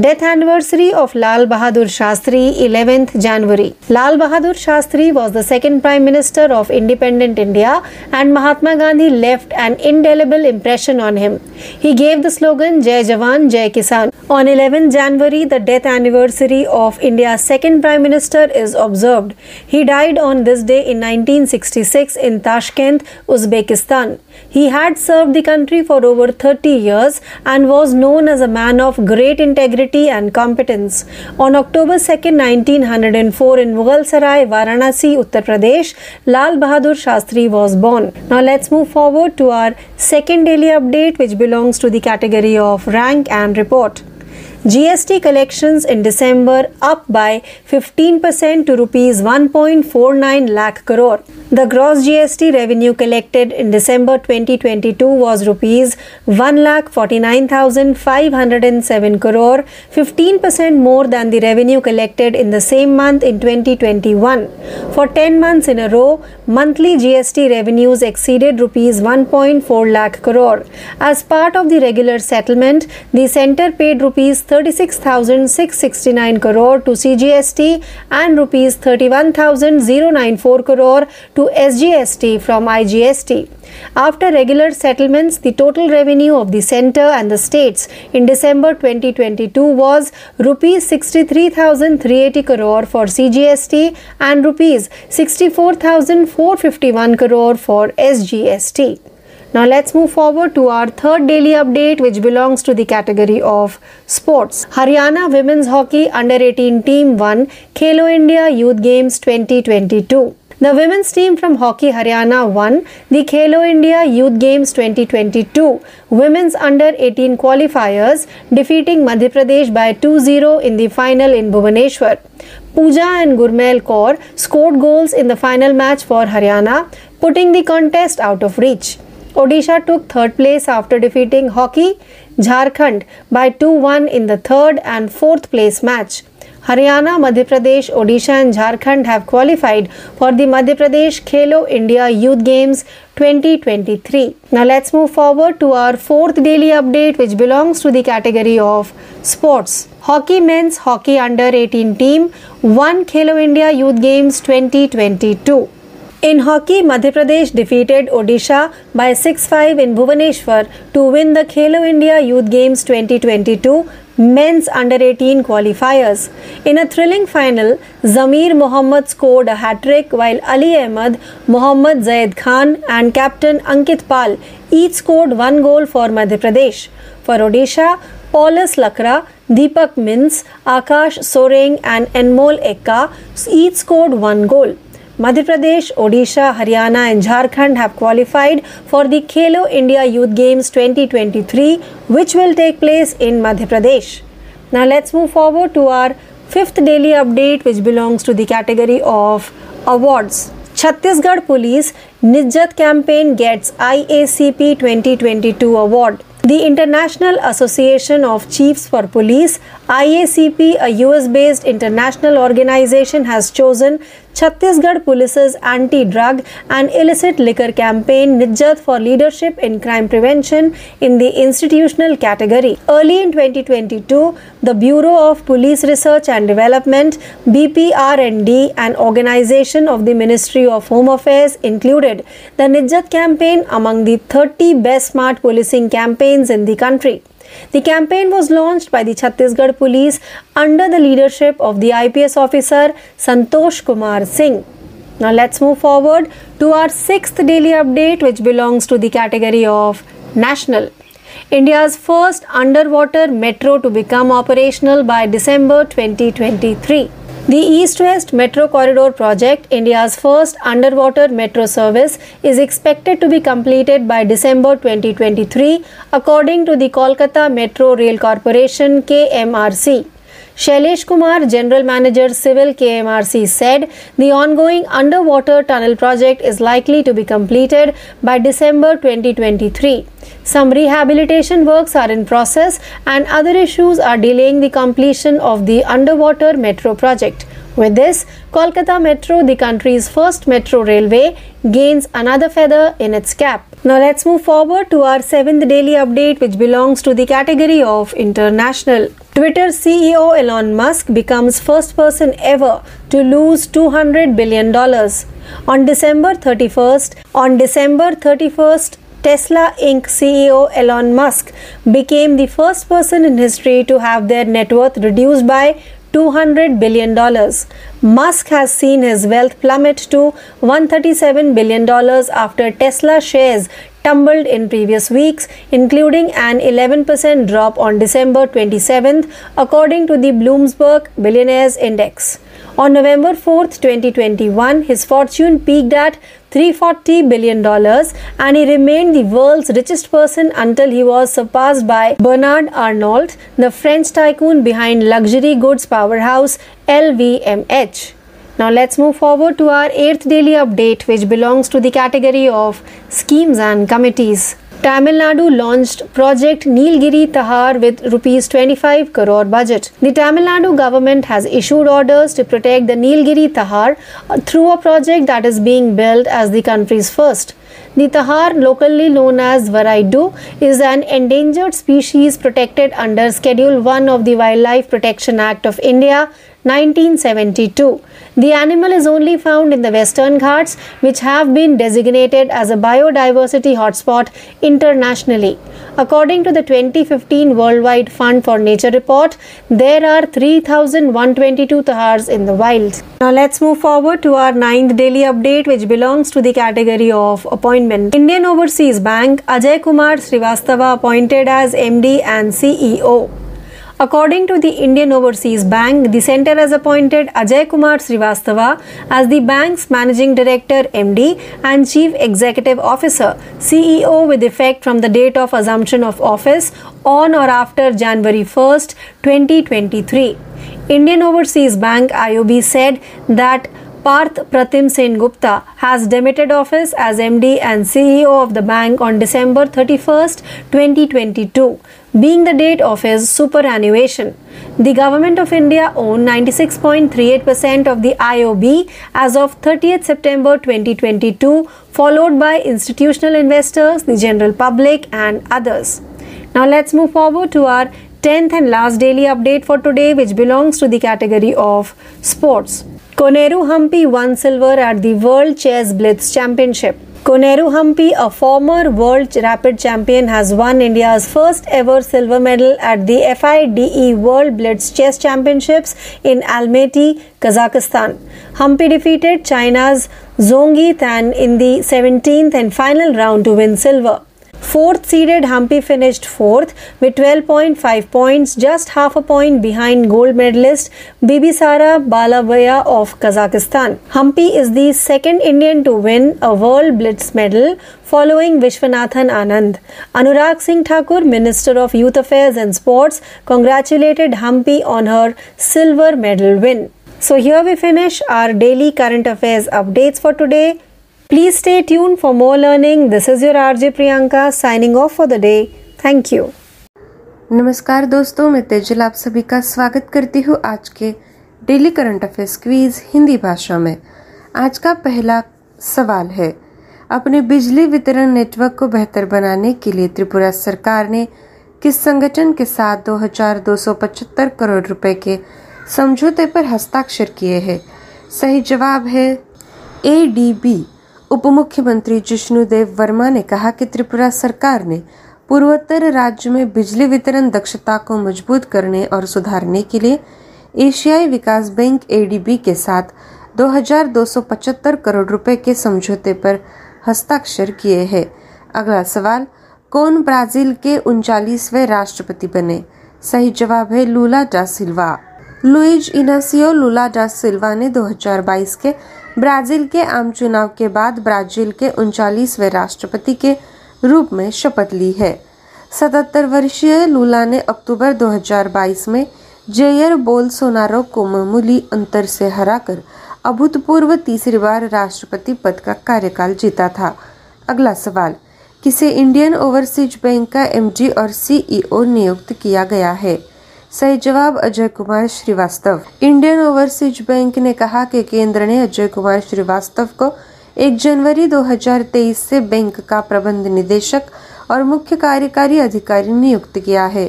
Death anniversary of Lal Bahadur Shastri 11th January. Lal Bahadur Shastri was the second Prime Minister of independent India and Mahatma Gandhi left an indelible impression on him. He gave the slogan Jai Jawan Jai Kisan. On 11th January, the death anniversary of India's second Prime Minister is observed. He died on this day in 1966 in Tashkent, Uzbekistan. He had served the country for over 30 years and was known as a man of great integrity and competence. On October 2, 1904, in Mughal Sarai, Varanasi, Uttar Pradesh, Lal Bahadur Shastri was born. Now let's move forward to our second daily update, which belongs to the category of rank and report. GST collections in December up by 15% to rupees 1.49 lakh crore. The gross GST revenue collected in December 2022 was rupees 1 lakh 49,507 crore, 15% more than the revenue collected in the same month in 2021. For 10 months in a row, monthly GST revenues exceeded rupees 1.4 lakh crore. As part of the regular settlement, the center paid rupees 36,669 crore to CGST and rupees 31,094 crore to SGST from IGST. After regular settlements, the total revenue of the center and the states in December 2022 was rupees 63,380 crore for CGST and rupees 64,451 crore for SGST. Now let's move forward to our third daily update which belongs to the category of sports. Haryana women's hockey under 18 team won Khelo India Youth Games 2022. The women's team from Hockey Haryana won the Khelo India Youth Games 2022 women's under 18 qualifiers defeating Madhya Pradesh by 2-0 in the final in Bhubaneswar. Pooja and Gurmail Kaur scored goals in the final match for Haryana, putting the contest out of reach. Odisha took third place after defeating Hockey Jharkhand by 2 1 in the third and fourth place match. Haryana, Madhya Pradesh, Odisha, and Jharkhand have qualified for the Madhya Pradesh Khelo India Youth Games 2023. Now let's move forward to our fourth daily update, which belongs to the category of sports. Hockey men's hockey under 18 team won Khelo India Youth Games 2022. In hockey, Madhya Pradesh defeated Odisha by 6-5 in Bhubaneswar to win the Khelo India Youth Games 2022 men's under 18 qualifiers. In a thrilling final, Zamir Mohammad scored a hat trick while Ali Ahmed, Mohammad Zaid Khan, and captain Ankit Pal each scored one goal for Madhya Pradesh. For Odisha, Paulus Lakra, Deepak Mins, Akash Soreng, and Enmol Ekka each scored one goal. Madhya Pradesh, Odisha, Haryana, and Jharkhand have qualified for the Khelo India Youth Games 2023, which will take place in Madhya Pradesh. Now, let's move forward to our fifth daily update, which belongs to the category of awards. Chhattisgarh Police Nijjat campaign gets IACP 2022 award. The International Association of Chiefs for Police, IACP, a US based international organization, has chosen Chhattisgarh Police's anti drug and illicit liquor campaign Nijjat for leadership in crime prevention in the institutional category. Early in 2022, the Bureau of Police Research and Development BPR&D, an organization of the Ministry of Home Affairs, included the Nijjat campaign among the 30 best smart policing campaigns in the country. The campaign was launched by the Chhattisgarh Police under the leadership of the IPS officer Santosh Kumar Singh. Now let's move forward to our sixth daily update, which belongs to the category of national. India's first underwater metro to become operational by December 2023. The East West Metro Corridor project, India's first underwater metro service, is expected to be completed by December 2023, according to the Kolkata Metro Rail Corporation KMRC. Shailesh Kumar, General Manager Civil KMRC, said the ongoing underwater tunnel project is likely to be completed by December 2023. Some rehabilitation works are in process and other issues are delaying the completion of the underwater metro project. With this, Kolkata Metro, the country's first metro railway, gains another feather in its cap. Now let's move forward to our seventh daily update, which belongs to the category of international. Twitter CEO Elon Musk becomes first person ever to lose 200 billion dollars. On December 31st, on December 31st, Tesla Inc. CEO Elon Musk became the first person in history to have their net worth reduced by $200 billion. Musk has seen his wealth plummet to $137 billion after Tesla shares tumbled in previous weeks, including an 11% drop on December 27th, according to the Bloomberg Billionaires Index. On November 4, 2021, his fortune peaked at $340 billion and he remained the world's richest person until he was surpassed by Bernard Arnault, the French tycoon behind luxury goods powerhouse LVMH. Now let's move forward to our eighth daily update, which belongs to the category of schemes and committees. Tamil Nadu launched Project Nilgiri Tahar with rupees 25 crore budget. The Tamil Nadu government has issued orders to protect the Nilgiri Tahar uh, through a project that is being built as the country's first. The tahar, locally known as Varaidu, is an endangered species protected under Schedule 1 of the Wildlife Protection Act of India 1972. The animal is only found in the Western Ghats, which have been designated as a biodiversity hotspot internationally. According to the 2015 Worldwide Fund for Nature report, there are 3,122 tahars in the wild. Now let's move forward to our ninth daily update, which belongs to the category of appointment. Indian Overseas Bank Ajay Kumar Srivastava appointed as MD and CEO. According to the Indian Overseas Bank, the center has appointed Ajay Kumar Srivastava as the bank's managing director MD and chief executive officer CEO with effect from the date of assumption of office on or after January 1st, 2023. Indian Overseas Bank IOB said that Parth Pratim Sen Gupta has demitted office as MD and CEO of the bank on December 31st, 2022, being the date of his superannuation. The Government of India owned 96.38% of the IOB as of 30th September 2022, followed by institutional investors, the general public, and others. Now let's move forward to our 10th and last daily update for today, which belongs to the category of sports. Koneru Humpy won silver at the World Chess Blitz Championship. Koneru Humpy, a former world rapid champion, has won India's first ever silver medal at the FIDE World Blitz Chess Championships in Almaty, Kazakhstan. Humpy defeated China's Zhongyi Tan in the 17th and final round to win silver. Fourth seeded Humpy finished fourth with 12.5 points, just half a point behind gold medalist Bibi Bibisara Balabaya of Kazakhstan. Humpy is the second Indian to win a World Blitz medal following Vishwanathan Anand. Anurag Singh Thakur, Minister of Youth Affairs and Sports, congratulated Humpy on her silver medal win. So here we finish our daily current affairs updates for today. Please stay tuned for more learning. This is your RJ Priyanka signing off for the day. Thank you. नमस्कार दोस्तों, मैं तेजल आप सभी का स्वागत करती हूँ आज के daily current affairs quiz Hindi भाषा में आज का पहला सवाल है, अपने बिजली वितरण नेटवर्क को बेहतर बनाने के लिए त्रिपुरा सरकार ने किस संगठन के साथ 2275 करोड़ रुपए के समझौते पर हस्ताक्षर किए हैं सही जवाब है ए डी बी उप मुख्यमंत्री जिष्णुदेव वर्मा ने कहा कि त्रिपुरा सरकार ने पूर्वोत्तर राज्य में बिजली वितरण दक्षता को मज़बूत करने और सुधारने के लिए एशियाई विकास बैंक एडीबी के साथ 2275 करोड़ रुपए के समझौते पर हस्ताक्षर किए हैं। अगला सवाल, कौन ब्राज़ील के उनचालीसवें राष्ट्रपति बने? सही जवाब है लूला डा सिल्वा। लुइज इनासियो लूला डा सिल्वा ने 2022 के ब्राज़ील के आम चुनाव के बाद ब्राज़ील के उनचालीसवें राष्ट्रपति के रूप में शपथ ली है। सतहत्तर वर्षीय लूला ने अक्टूबर 2022 में जेयर बोलसोनारो को मामूली अंतर से हराकर अभूतपूर्व तीसरी बार राष्ट्रपति पद का कार्यकाल जीता था। अगला सवाल, किसे इंडियन ओवरसीज बैंक का एमडी और सीईओ नियुक्त किया गया है? सही जवाब Ajay Kumar Srivastava. Indian overseas bank ने कहा कि केंद्र ने अजय कुमार श्रीवास्तव को 1 जनवरी 2023 से बैंक का प्रबंध निदेशक और मुख्य कार्यकारी अधिकारी नियुक्त किया है।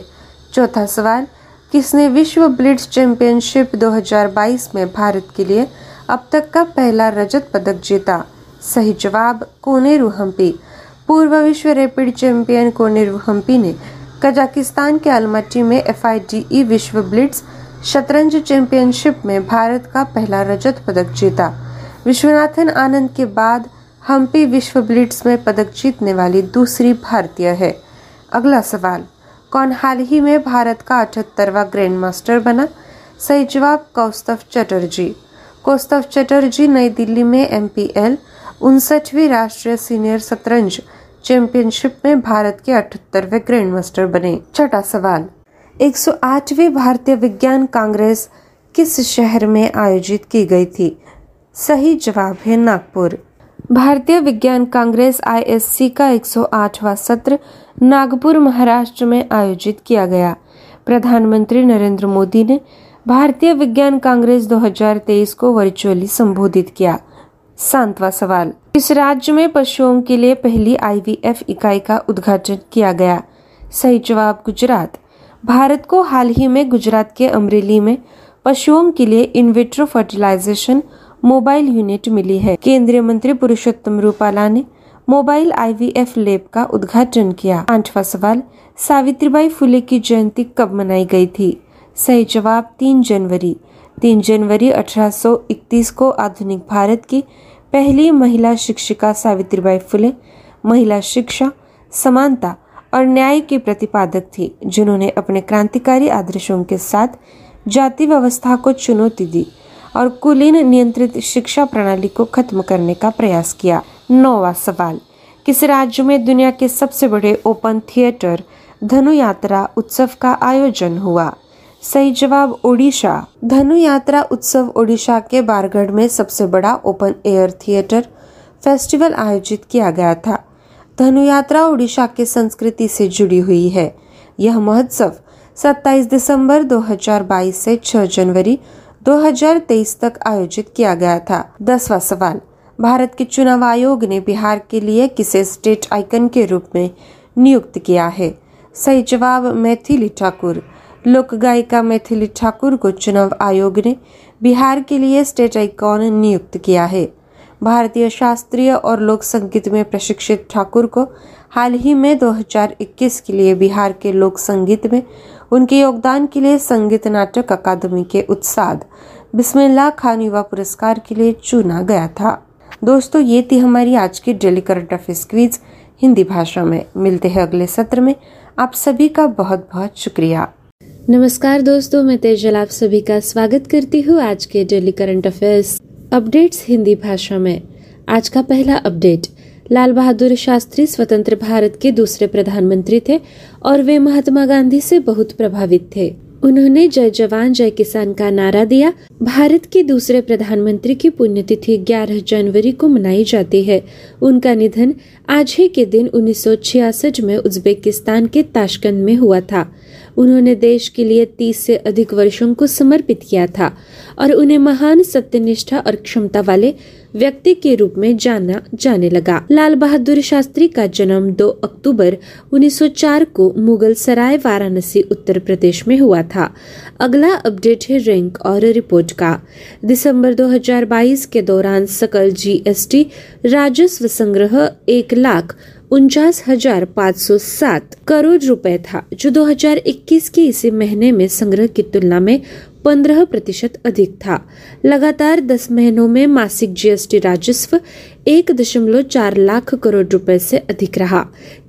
चौथा सवाल, किसने विश्व ब्लिट्स चैंपियनशिप 2022 में भारत के लिए अब तक का पहला रजत पदक जीता? सही जवाब, कोनेरू हम्पी। पूर्व विश्व रैपिड चैंपियन कोनेरू हम्पी ने कजाकिस्तान के अलमट्टी में एफ़ विश्व ब्लिट्स शतरंज चैंपियनशिप में भारत का पहला रजत पदक जीता। विश्वनाथन आनंद के बाद हम्पी विश्व ब्लिट्स में पदक जीतने वाली दूसरी भारतीय है। अगला सवाल, कौन हाल ही में भारत का अठहत्तरवा ग्रैंड मास्टर बना? सही जवाब कौस्तव चटर्जी। कौस्तव चटर्जी नई दिल्ली में एम पी एल, उनसठवीं राष्ट्रीय सीनियर शतरंज चैंपियनशिप में भारत के अठहत्तरवे ग्रैंड मास्टर बने। छठा सवाल। 108वीं भारतीय विज्ञान कांग्रेस किस शहर में आयोजित की गई थी? सही जवाब है नागपुर। भारतीय विज्ञान कांग्रेस आईएससी का 108वां सत्र नागपुर, महाराष्ट्र में आयोजित किया गया। प्रधानमंत्री नरेंद्र मोदी ने भारतीय विज्ञान कांग्रेस 2023 को वर्चुअली संबोधित किया। सांतवा सवाल। इस राज्य में पशुओं के लिए पहली आईवीएफ इकाई का उद्घाटन किया गया। सही जवाब, गुजरात। भारत को हाल ही में गुजरात के अमरेली में पशुओं के लिए in vitro fertilisation mobile unit milli है। केंद्रीय मंत्री पुरुषोत्तम रूपाला ने मोबाइल आईवीएफ लैब का उद्घाटन किया। आठवां सवाल, सावित्रीबाई फुले की जयंती कब मनाई गई थी? सही जवाब, तीन जनवरी। तीन जनवरी 1831 को आधुनिक भारत की पहली महिला शिक्षिका सावित्रीबाई फुले, महिला शिक्षा, समानता और न्याय की प्रतिपादक थी, जिन्होंने अपने क्रांतिकारी आदर्शों के साथ जाति व्यवस्था को चुनौती दी और कुलीन नियंत्रित शिक्षा प्रणाली को खत्म करने का प्रयास किया। नौवा सवाल, किस राज्य में दुनिया के सबसे बड़े ओपन थिएटर धनु यात्रा उत्सव का आयोजन हुआ? सही जवाब, ओडिशा। धनु यात्रा उत्सव ओडिशा के बारगढ़ में सबसे बड़ा ओपन एयर थिएटर फेस्टिवल आयोजित किया गया था। धनु यात्रा ओडिशा के संस्कृति से जुड़ी हुई है। यह महोत्सव 27 दिसंबर 2022 से 6 जनवरी 2023 तक आयोजित किया गया था। दसवा सवाल, भारत के चुनाव आयोग ने बिहार के लिए किसे स्टेट आइकन के रूप में नियुक्त किया है? सही जवाब, मैथिली ठाकुर। लोक गायिका मैथिली ठाकुर को चुनाव आयोग ने बिहार के लिए स्टेट आइकॉन नियुक्त किया है। भारतीय शास्त्रीय और लोक संगीत में प्रशिक्षित ठाकुर को हाल ही में 2021 के लिए बिहार के लोक संगीत में उनके योगदान के लिए संगीत नाटक अकादमी के उत्साद बिस्मिल्लाह खान युवा पुरस्कार के लिए चुना गया था। दोस्तों, ये थी हमारी आज की daily current affairs quiz Hindi भाषा में। मिलते हैं अगले सत्र में। आप सभी का बहुत बहुत शुक्रिया। नमस्कार दोस्तों, मैं तेजल आप सभी का स्वागत करती हूँ आज के daily current affairs updates Hindi भाषा में। आज का पहला अपडेट, लाल बहादुर शास्त्री स्वतंत्र भारत के दूसरे प्रधानमंत्री थे और वे महात्मा गांधी से बहुत प्रभावित थे। उन्होंने जय जवान, जय किसान का नारा दिया। भारत के दूसरे प्रधानमंत्री की पुण्यतिथि 11 जनवरी को मनाई जाती है। उनका निधन आज ही के दिन 1966 में उज्बेकिस्तान के ताशकंद में हुआ था। उन्होंने देश के लिए 30 से अधिक वर्षों को समर्पित किया था और उन्हें महान सत्यनिष्ठा और क्षमता वाले व्यक्ति के रूप में जाना जाने लगा। लाल बहादुर शास्त्री का जन्म 2 अक्टूबर 1904 को मुगल सराय वाराणसी, उत्तर प्रदेश में हुआ था। अगला अपडेट है रैंक और रिपोर्ट का। दिसंबर 2022 के दौरान सकल जीएसटी राजस्व संग्रह एक लाख उनचास हज़ार पाँच सौ सात करोड़ रुपए था, जो 2021 के इसी महीने में संग्रह की तुलना में 15 प्रतिशत अधिक था। लगातार 10 महीनों में मासिक जीएसटी राजस्व एक दशमलव चार लाख करोड़ रुपए से अधिक रहा।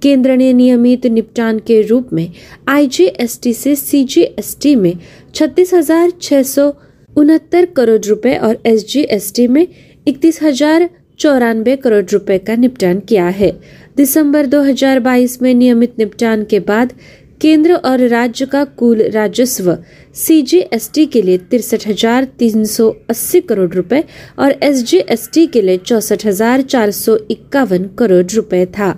केंद्र ने नियमित निपटान के रूप में आईजीएसटी से सीजीएसटी में छत्तीस हज़ार छह सौ उनहत्तर करोड़ रुपए और एसजीएसटी में इकतीस हज़ार चौरानबे करोड़ रुपए का निपटान किया है। दिसंबर 2022 में नियमित निपटान के बाद केंद्र और राज्य का कुल राजस्व सीजीएसटी के लिए तिरसठ हज़ार तीन सौ अस्सी करोड़ रुपए और एसजीएसटी के लिए चौसठ हज़ार चार सौ करोड़ रुपए था।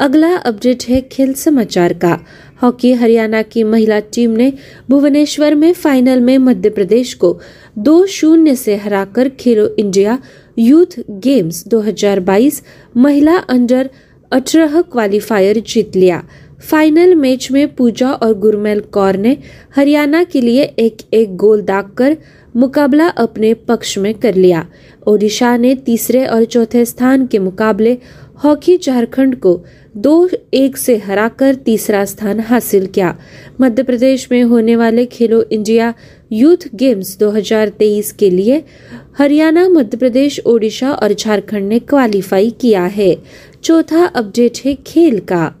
अगला अपडेट है खेल समाचार का। हॉकी हरियाणा की महिला टीम ने भुवनेश्वर में फाइनल में मध्य प्रदेश को दो शून्य से हराकर खेलो इंडिया यूथ गेम्स 2022 महिला अंडर 18 क्वालिफायर जीत लिया। फाइनल मैच में पूजा और गुरमेल कौर ने हरियाणा के लिए एक एक गोल दागकर मुकाबला अपने पक्ष में कर लिया। ओडिशा ने तीसरे और चौथे स्थान के मुकाबले हॉकी झारखंड को दो एक से हराकर तीसरा स्थान हासिल किया। मध्य प्रदेश में होने वाले खेलो इंडिया यूथ गेम्स 2023 के लिए हरियाणा मध्य प्रदेश ओडिशा और झारखंड ने क्वालिफाई किया है। चौथा अपडेट है खेल का।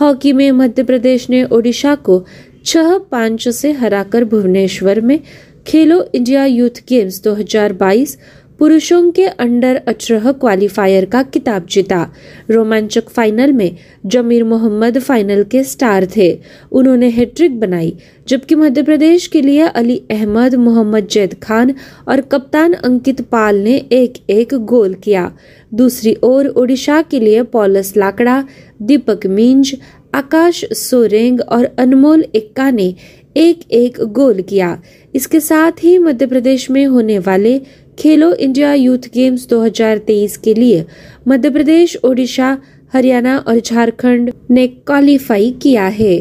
हॉकी में मध्य प्रदेश ने ओडिशा को छह पाँच से हराकर भुवनेश्वर में खेलो इंडिया यूथ गेम्स 2022 पुरुषों के अंडर 18 क्वालिफायर का किताब जीता। रोमांचक फाइनल में जमीर मोहम्मद फाइनल के स्टार थे। उन्होंने हैट्रिक बनाई, जबकि मध्य प्रदेश के लिए अली अहमद, मोहम्मद जैद खान और कप्तान अंकित पाल ने एक एक गोल किया। दूसरी ओर ओडिशा के लिए पॉलस लाकड़ा दीपक मिंज, आकाश सोरेंग और अनमोल इक्का ने एक एक गोल किया। इसके साथ ही मध्य प्रदेश में होने वाले खेलो इंडिया यूथ गेम्स 2023 के लिए मध्य प्रदेश, ओडिशा, हरियाणा और झारखंड ने क्वालिफाई किया है।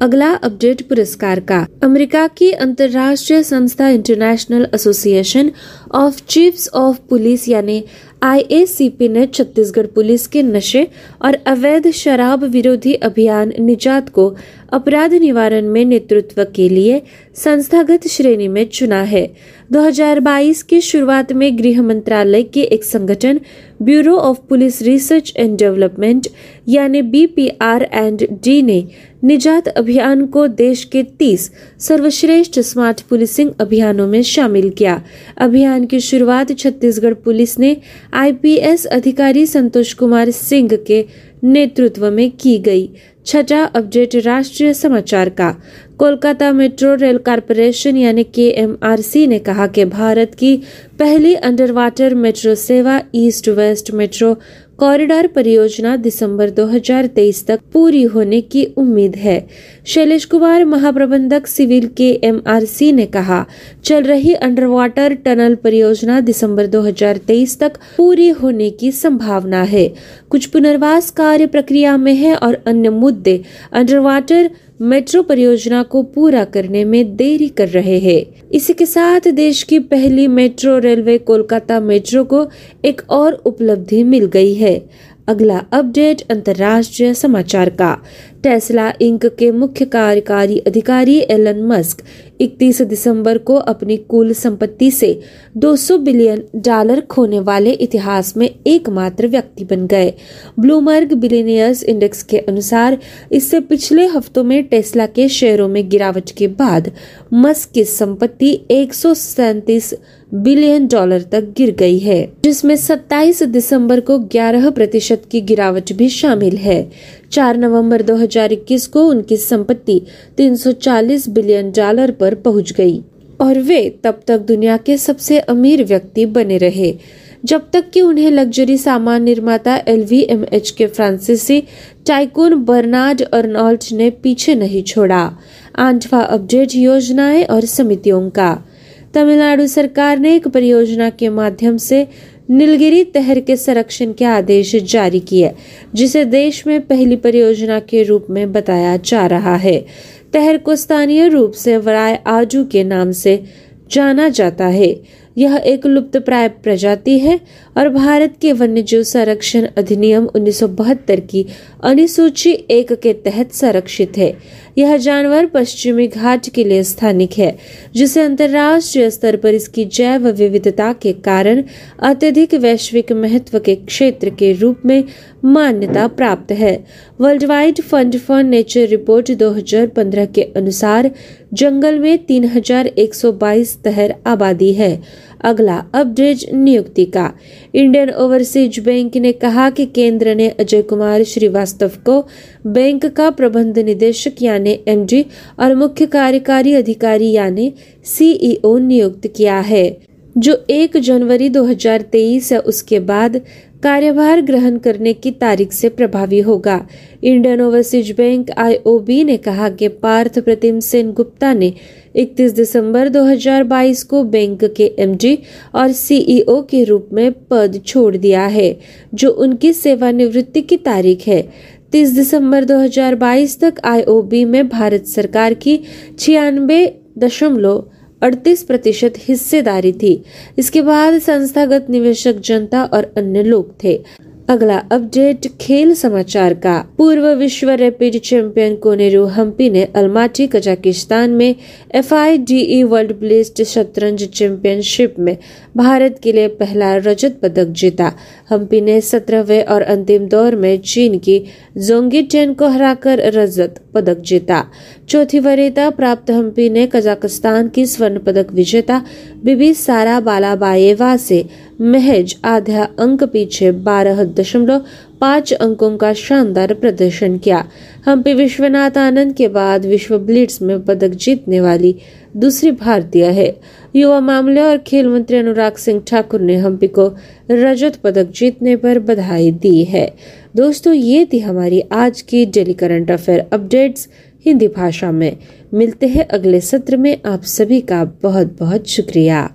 अगला अपडेट पुरस्कार का। अमेरिका की अंतर्राष्ट्रीय संस्था international association of chiefs of police यानी आईएसीपी ने छत्तीसगढ़ पुलिस के नशे और अवैध शराब विरोधी अभियान निजात को अपराध निवारण में नेतृत्व के लिए संस्थागत श्रेणी में चुना है। 2022 के शुरुआत में गृह मंत्रालय के एक संगठन bureau of police research and development, यानी बीपीआर एंड डी ने निजात अभियान को देश के 30 सर्वश्रेष्ठ स्मार्ट पुलिसिंग अभियानों में शामिल किया। अभियान की शुरुआत छत्तीसगढ़ पुलिस ने आईपीएस अधिकारी संतोष कुमार सिंह के नेतृत्व में की गई। छठा अपडेट राष्ट्रीय समाचार का। कोलकाता मेट्रो रेल कारपोरेशन यानी के ने कहा कि भारत की पहली अंडर वाटर मेट्रो सेवा ईस्ट वेस्ट मेट्रो कॉरिडोर परियोजना दिसंबर 2023 तक पूरी होने की उम्मीद है। शैलेश कुमार, महाप्रबंधक सिविल के एमआरसी ने कहा, चल रही अंडर वाटर टनल परियोजना दिसंबर 2023 तक पूरी होने की संभावना है। कुछ पुनर्वास कार्य प्रक्रिया में है और अन्य मुद्दे अंडर वाटर मेट्रो परियोजना को पूरा करने में देरी कर रहे हैं। इसी के साथ देश की पहली मेट्रो रेलवे कोलकाता मेट्रो को एक और उपलब्धि मिल गई है। अगला अपडेट अंतर्राष्ट्रीय समाचार का। टेस्ला इंक के मुख्य कार्यकारी अधिकारी एलन मस्क 31 दिसंबर को अपनी कुल संपत्ति से 200 बिलियन डॉलर खोने वाले इतिहास में एकमात्र व्यक्ति बन गए। ब्लूमर्ग बिलियनियर्स इंडेक्स के अनुसार, इससे पिछले हफ्तों में टेस्ला के शेयरों में गिरावट के बाद मस्क की संपत्ति एक बिलियन डॉलर तक गिर गई है, जिसमें 27 दिसंबर को 11 प्रतिशत की गिरावट भी शामिल है। 4 नवंबर 2021 को उनकी संपत्ति 340 बिलियन डॉलर पर पहुँच गई। और वे तब तक दुनिया के सबसे अमीर व्यक्ति बने रहे, जब तक कि उन्हें लग्जरी सामान निर्माता एलवीएमएच के फ्रांसीसी टाइकून बर्नार्ड अर्नॉल्ट ने पीछे नहीं छोड़ा। आठवा अपडेट योजनाएँ और समितियों का। तमिलनाडु सरकार ने एक परियोजना के माध्यम से नीलगिरी तहर के संरक्षण के आदेश जारी किए, जिसे देश में पहली परियोजना के रूप में बताया जा रहा है। तहर को स्थानीय रूप से वराय आजू के नाम से जाना जाता है। यह एक लुप्त प्राय प्रजाति है और भारत के वन्यजीव संरक्षण अधिनियम 1972 की अनुसूची एक के तहत संरक्षित है। यह जानवर पश्चिमी घाट के लिए स्थानिक है, जिसे अंतर्राष्ट्रीय स्तर पर इसकी जैव विविधता के कारण अत्यधिक वैश्विक महत्व के क्षेत्र के रूप में मान्यता प्राप्त है। World wide fund for nature report 2015 के अनुसार जंगल में 3122 तहर आबादी है। अगला अपडेट नियुक्ति का। इंडियन ओवरसीज बैंक ने कहा कि केंद्र ने अजय कुमार श्रीवास्तव को बैंक का प्रबंध निदेशक यानी एमडी और मुख्य कार्यकारी अधिकारी यानी सीईओ नियुक्त किया है। जो 1 जनवरी 2023 है, उसके बाद कार्यभार ग्रहण करने की तारीख से प्रभावी होगा। इंडियन ओवरसीज बैंक आईओबी ने कहा कि पार्थ प्रतिम सेन गुप्ता ने 31 दिसंबर 2022 को बैंक के एमडी और सीईओ के रूप में पद छोड़ दिया है, जो उनकी सेवानिवृत्ति की तारीख है। 30 दिसंबर 2022 तक आईओबी में भारत सरकार की छियानबे दशमलव अड़तीस प्रतिशत हिस्सेदारी थी। इसके बाद संस्थागत निवेशक जनता और अन्य लोग थे। अगला अपडेट, खेल समाचार का। पूर्व विश्व रैपिड चैंपियन कोनेरू हम्पी ने अलमाटी, कजाकिस्तान में F I D E world blitz शतरंज चैंपियनशिप में भारत के लिए पहला रजत पदक जीता। हम्पी ने सत्रहवें और अंतिम दौर में चीन की जोंगी टेन को हराकर रजत पदक जीता। चौथी वरीयता प्राप्त हम्पी ने कजाकिस्तान की स्वर्ण पदक विजेता बीबी सारा बालाबाएवा से महज आधा अंक पीछे बारह दशमलव पाँच अंकों का शानदार प्रदर्शन किया। हम्पी विश्वनाथ आनंद के बाद विश्व ब्लिट्स में पदक जीतने वाली दूसरी भारतीय है। युवा मामले और खेल मंत्री अनुराग सिंह ठाकुर ने हम्पी को रजत पदक जीतने पर बधाई दी है। दोस्तों, ये थी हमारी आज की daily current affair updates Hindi भाषा में। मिलते हैं अगले सत्र में। आप सभी का बहुत बहुत शुक्रिया।